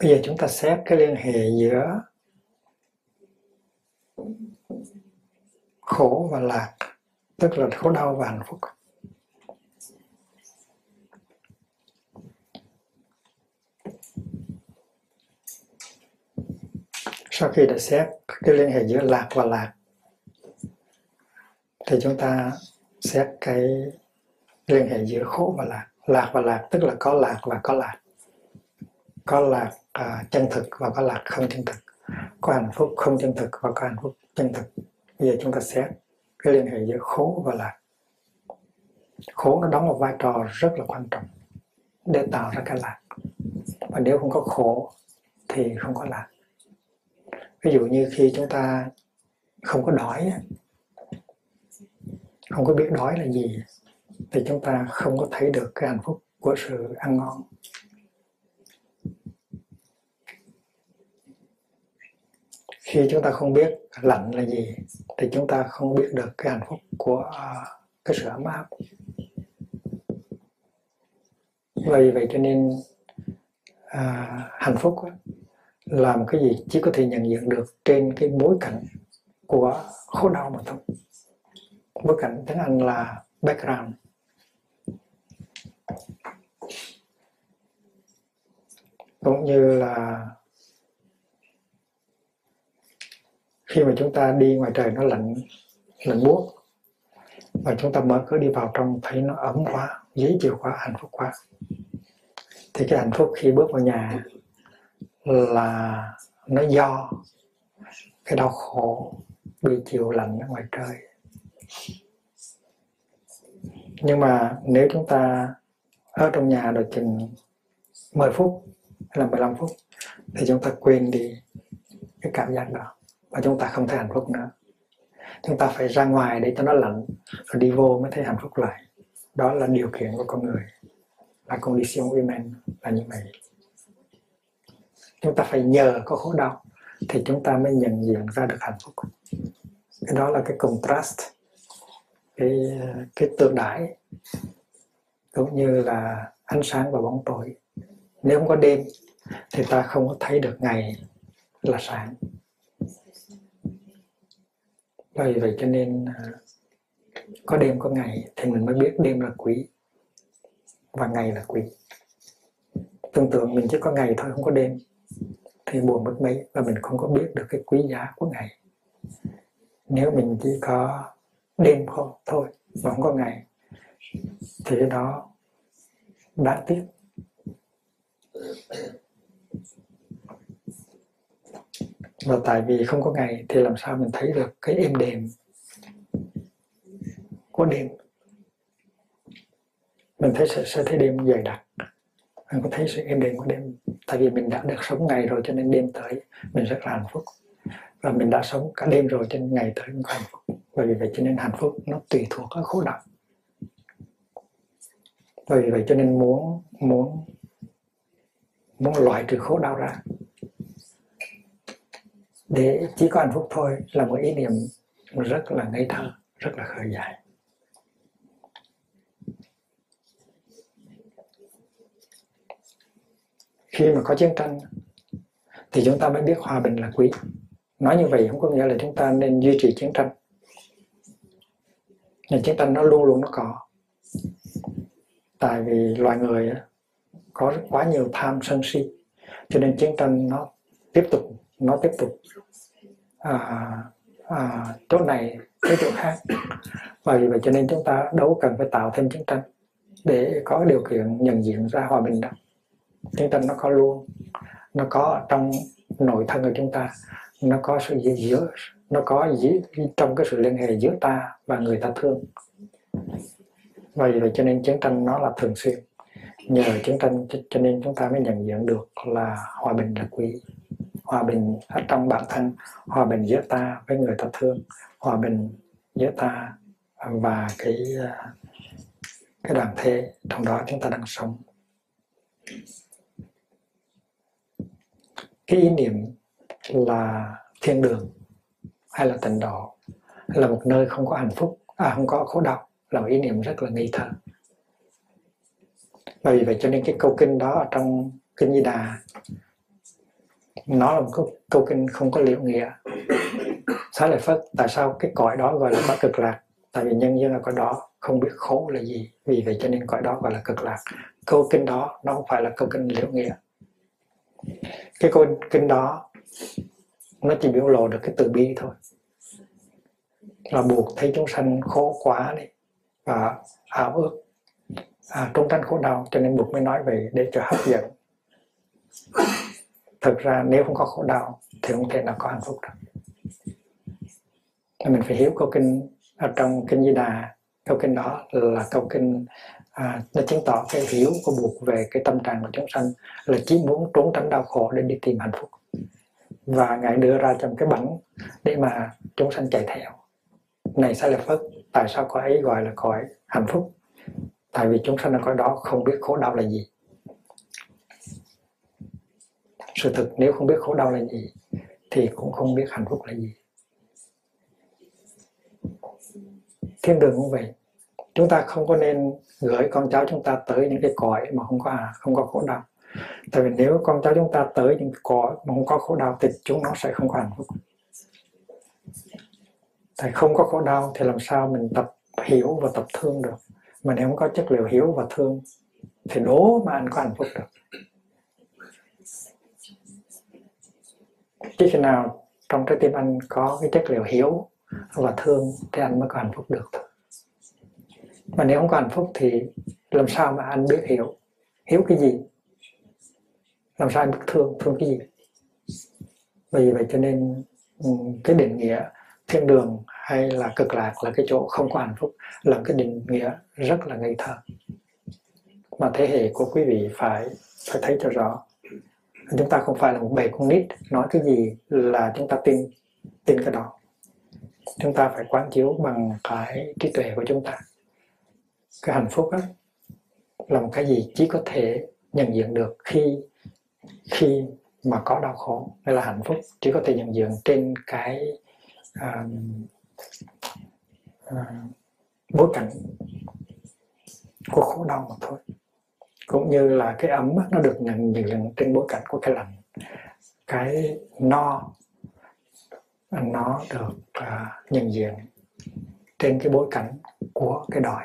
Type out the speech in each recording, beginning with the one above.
bây giờ chúng ta xét cái liên hệ giữa khổ và lạc, tức là khổ đau và hạnh phúc. Sau khi đã xét cái liên hệ giữa lạc và lạc, thì chúng ta xét cái liên hệ giữa khổ và lạc. Lạc và lạc tức là có lạc và có lạc có lạc à, chân thực và có lạc không chân thực. Có hạnh phúc không chân thực và có hạnh phúc chân thực. Bây giờ chúng ta xét cái liên hệ giữa khổ và lạc. Khổ nó đóng một vai trò rất là quan trọng để tạo ra cái lạc. Và nếu không có khổ thì không có lạc. Ví dụ như khi chúng ta không có đói không có biết đói là gì thì chúng ta không có thấy được cái hạnh phúc của sự ăn ngon. Khi chúng ta không biết lạnh là gì thì chúng ta không biết được cái hạnh phúc của à, cái sự ấm áp. Vì vậy cho nên à, hạnh phúc làm cái gì chỉ có thể nhận diện được trên cái bối cảnh của khổ đau mà thôi. Bối cảnh tiếng Anh là background. Cũng như là khi mà chúng ta đi ngoài trời nó lạnh lạnh buốt và chúng ta mở cửa đi vào trong thấy nó ấm quá, dễ chịu quá, hạnh phúc quá. Thì cái hạnh phúc khi bước vào nhà là nó do cái đau khổ, bị chịu lạnh ở ngoài trời. Nhưng mà nếu chúng ta ở trong nhà được chừng 10 phút hay là 15 phút thì chúng ta quên đi cái cảm giác đó và chúng ta không thấy hạnh phúc nữa. Chúng ta phải ra ngoài để cho nó lạnh, rồi đi vô mới thấy hạnh phúc lại. Đó là điều kiện của con người. Là condition human là như vậy. Chúng ta phải nhờ có khổ đau thì chúng ta mới nhận diện ra được hạnh phúc. Cái đó là cái contrast, cái cái tương đãi, cũng như là ánh sáng và bóng tối. Nếu không có đêm thì ta không có thấy được ngày là sáng bởi vậy cho nên à, có đêm, có ngày thì mình mới biết đêm là quý và ngày là quý. Tưởng tượng mình chỉ có ngày thôi, không có đêm thì buồn mất mấy và mình không có biết được cái quý giá của ngày. Nếu mình chỉ có đêm không thôi mà không có ngày thì cái đó đã tiếc. Và tại vì không có ngày thì làm sao mình thấy được cái êm đềm của đêm. Mình thấy sẽ, sẽ thấy đêm dày đặc. Mình có thấy sự êm đềm của đêm. Tại vì mình đã được sống ngày rồi cho nên đêm tới mình rất là hạnh phúc. Và mình đã sống cả đêm rồi cho nên ngày tới mình hạnh phúc. Bởi vì vậy cho nên hạnh phúc nó tùy thuộc ở khổ đau. Bởi vì vậy cho nên muốn muốn muốn loại trừ khổ đau ra để chỉ có hạnh phúc thôi là một ý niệm rất là ngây thơ, rất là khởi dài khi mà có chiến tranh, thì chúng ta mới biết hòa bình là quý. Nói như vậy không có nghĩa là chúng ta nên duy trì chiến tranh. Nhưng chiến tranh nó luôn luôn nó có. Tại vì loài người có quá nhiều tham sân si, cho nên chiến tranh nó tiếp tục nó tiếp tục à, à, chỗ này tới chỗ khác. Và vì vậy cho nên chúng ta đâu cần phải tạo thêm chiến tranh để có điều kiện nhận diện ra hòa bình đó. chiến tranh nó có luôn nó có trong nội thân của chúng ta nó có sự giữa nó có giữa trong cái sự liên hệ giữa ta và người ta thương. Và vì vậy cho nên chiến tranh nó là thường xuyên. Nhờ chiến tranh cho nên chúng ta mới nhận diện được là hòa bình là quý hòa bình ở trong bản thân, hòa bình giữa ta với người ta thương, hòa bình giữa ta và cái ờ, cái đoàn thể trong đó chúng ta đang sống. Cái ý niệm là thiên đường hay là tịnh độ hay là một nơi không có hạnh phúc à không có khổ đau, là một ý niệm rất là nghi thơ. Bởi vì vậy cho nên cái câu kinh đó ở trong kinh Di Đà nó là một câu, câu kinh không có liệu nghĩa. Xá lợi phất tại sao cái cõi đó gọi là cõi cực lạc? Tại vì nhân dân ở cõi đó không biết khổ là gì. Vì vậy cho nên cõi đó gọi là cực lạc. Câu kinh đó nó không phải là câu kinh liệu nghĩa. Cái câu kinh đó nó chỉ biểu lộ được cái từ bi thôi. Là buộc thấy chúng sanh khổ quá đi và ảo ước à, trốn tránh khổ đau cho nên buộc mới nói về để cho hấp dẫn thực ra nếu không có khổ đau thì không thể nào có hạnh phúc được. Mình phải hiểu câu kinh ở trong kinh Di Đà. Câu kinh đó là câu kinh à, nó chứng tỏ cái hiểu của buộc về cái tâm trạng của chúng sanh là chỉ muốn trốn tránh đau khổ để đi tìm hạnh phúc. Và ngài đưa ra trong cái bẩn để mà chúng sanh chạy theo. Này sai là phất tại sao cõi ấy gọi là cõi hạnh phúc? Tại vì chúng sanh ở cõi đó không biết khổ đau là gì sự thực nếu không biết khổ đau là gì, thì cũng không biết hạnh phúc là gì. Thiên đường cũng vậy. Chúng ta không có nên gửi con cháu chúng ta tới những cái cõi mà không có không có khổ đau. Tại vì nếu con cháu chúng ta tới những cõi mà không có khổ đau thì chúng nó sẽ không có hạnh phúc. Tại không có khổ đau thì làm sao mình tập hiểu và tập thương được? Mà nếu không có chất liệu hiểu và thương thì đố mà anh có hạnh phúc được. Chứ khi nào trong trái tim anh có cái chất liệu hiểu và thương thì anh mới có hạnh phúc được. Mà nếu không có hạnh phúc thì làm sao mà anh biết hiểu? Hiểu cái gì? Làm sao anh biết thương? Thương cái gì? Vì vậy cho nên ừ, cái định nghĩa thiên đường hay là cực lạc là cái chỗ không có hạnh phúc là cái định nghĩa rất là ngây thơ. Mà thế hệ của quý vị phải phải thấy cho rõ chúng ta không phải là một bầy con nít nói cái gì là chúng ta tin tin cái đó. Chúng ta phải quán chiếu bằng cái trí tuệ của chúng ta. Cái hạnh phúc đó là một cái gì chỉ có thể nhận diện được khi khi mà có đau khổ. Đây là hạnh phúc chỉ có thể nhận diện trên cái uh, uh, bối cảnh của khổ đau mà thôi cũng như là cái ấm nó được nhận diện trên bối cảnh của cái lạnh. Cái no nó được uh, nhận diện trên cái bối cảnh của cái đòi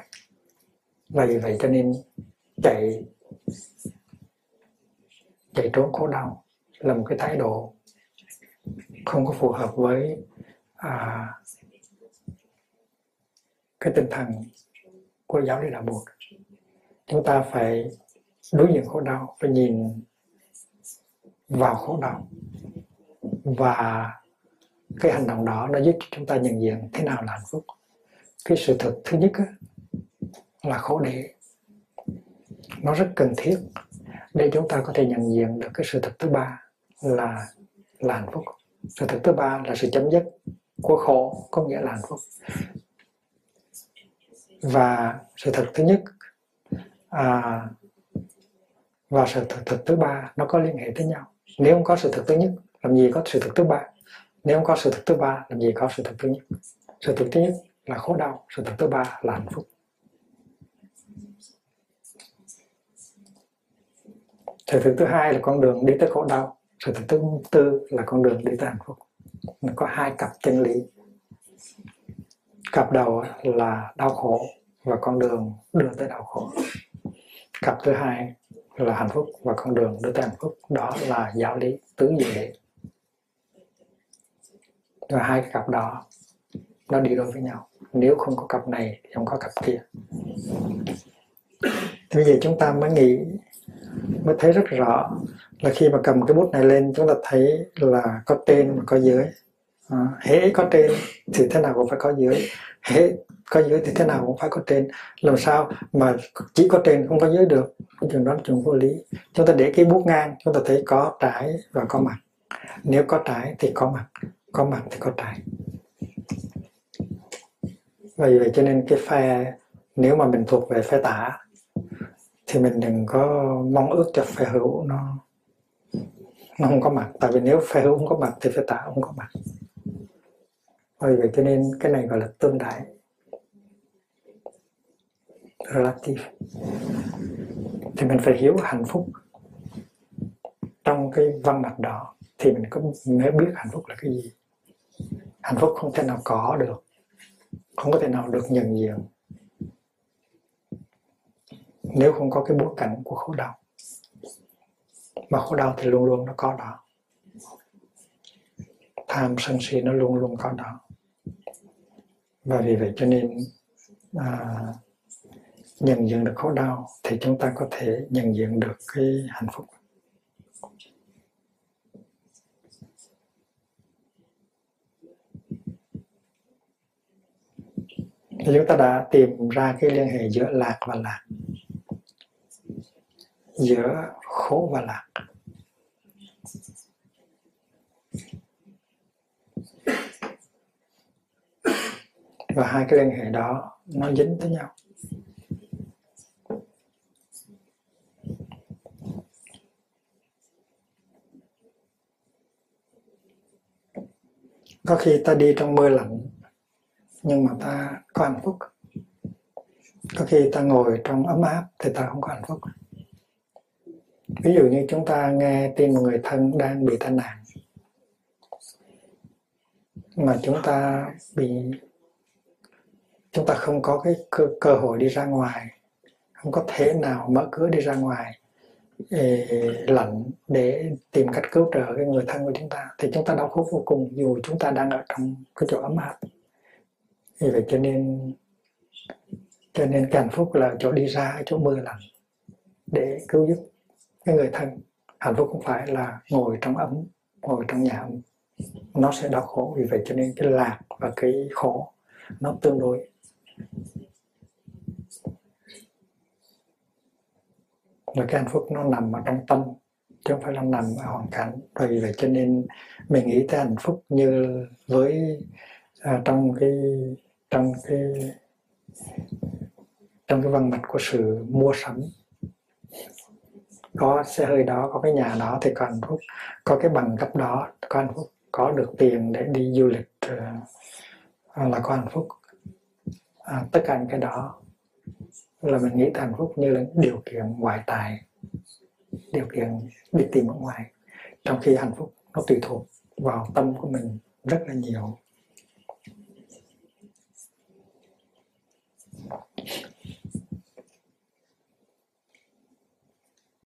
vì vậy cho nên chạy chạy trốn khổ đau là một cái thái độ không có phù hợp với à, cái tinh thần của giáo lý đạo buộc chúng ta phải đối diện khổ đau phải nhìn vào khổ đau. Và cái hành động đó nó giúp chúng ta nhận diện thế nào là hạnh phúc. Cái sự thật thứ nhất á, là khổ đế. Nó rất cần thiết để chúng ta có thể nhận diện được cái sự thật thứ ba là là hạnh phúc. Sự thật thứ ba là sự chấm dứt của khổ có nghĩa là hạnh phúc. Và sự thật thứ nhất à, và sự thực, thực thứ ba nó có liên hệ với nhau. Nếu không có sự thực thứ nhất làm gì có sự thực thứ ba? Nếu không có sự thực thứ ba làm gì có sự thực thứ nhất? Sự thực thứ nhất là khổ đau sự thực thứ ba là hạnh phúc. Sự thực thứ hai là con đường đi tới khổ đau. Sự thực thứ tư là con đường đi tới hạnh phúc. Nó có hai cặp chân lý. Cặp đầu là đau khổ và con đường đưa tới đau khổ. Cặp thứ hai là hạnh phúc và con đường đưa tới hạnh phúc đó là giáo lý tứ diệu đế và hai cái cặp đó nó đi đôi với nhau. Nếu không có cặp này thì không có cặp kia. Thì bây giờ chúng ta mới nghĩ mới thấy rất rõ là khi mà cầm cái bút này lên chúng ta thấy là có trên và có dưới. À, hễ có trên thì thế nào cũng phải có dưới hễ có dưới thì thế nào cũng phải có trên làm sao mà chỉ có trên không có dưới được? Cái chuyện đó chuyện vô lý. Chúng ta để cái bút ngang, chúng ta thấy có trái và có mặt. Nếu có trái thì có mặt. Có mặt thì có trái. Vì vậy cho nên cái phe, nếu mà mình thuộc về phe tả, thì mình đừng có mong ước cho phe hữu nó nó không có mặt. Tại vì nếu phe hữu không có mặt thì phe tả không có mặt bởi vậy cho nên cái này gọi là tương đại. Relative. Thì mình phải hiểu hạnh phúc trong cái văn mặt đó. Thì mình có mới biết hạnh phúc là cái gì. Hạnh phúc không thể nào có được. Không có thể nào được nhận diện. Nếu không có cái bối cảnh của khổ đau. Mà khổ đau thì luôn luôn nó có đó. Tham sân si nó luôn luôn có đó và vì vậy cho nên à, nhận diện được khổ đau thì chúng ta có thể nhận diện được cái hạnh phúc. Thì chúng ta đã tìm ra cái liên hệ giữa lạc và lạc giữa khổ và lạc. Và hai cái liên hệ đó nó dính với nhau. Có khi ta đi trong mưa lạnh, nhưng mà ta có hạnh phúc. Có khi ta ngồi trong ấm áp, thì ta không có hạnh phúc. Ví dụ như chúng ta nghe tin một người thân đang bị tai nạn, mà chúng ta bị chúng ta không có cái cơ, cơ hội đi ra ngoài không có thể nào mở cửa đi ra ngoài ê, lạnh để tìm cách cứu trợ cái người thân của chúng ta. Thì chúng ta đau khổ vô cùng dù chúng ta đang ở trong cái chỗ ấm áp. Vì vậy cho nên cho nên cái hạnh phúc là chỗ đi ra chỗ mưa lạnh để cứu giúp cái người thân. Hạnh phúc không phải là ngồi trong ấm ngồi trong nhà ấm. Nó sẽ đau khổ. Vì vậy cho nên cái lạc và cái khổ nó tương đối. Rồi cái hạnh phúc nó nằm ở trong tâm chứ không phải là nằm ở hoàn cảnh. Bởi vì vậy cho nên mình nghĩ tới hạnh phúc như với à, trong cái trong cái trong cái văn mạch của sự mua sắm. Có xe hơi đó có cái nhà đó thì có hạnh phúc. Có cái bằng cấp đó có hạnh phúc. Có được tiền để đi du lịch à, là có hạnh phúc à, tất cả những cái đó là mình nghĩ hạnh phúc như là điều kiện ngoại tài điều kiện đi tìm ở ngoài. Trong khi hạnh phúc nó tùy thuộc vào tâm của mình rất là nhiều.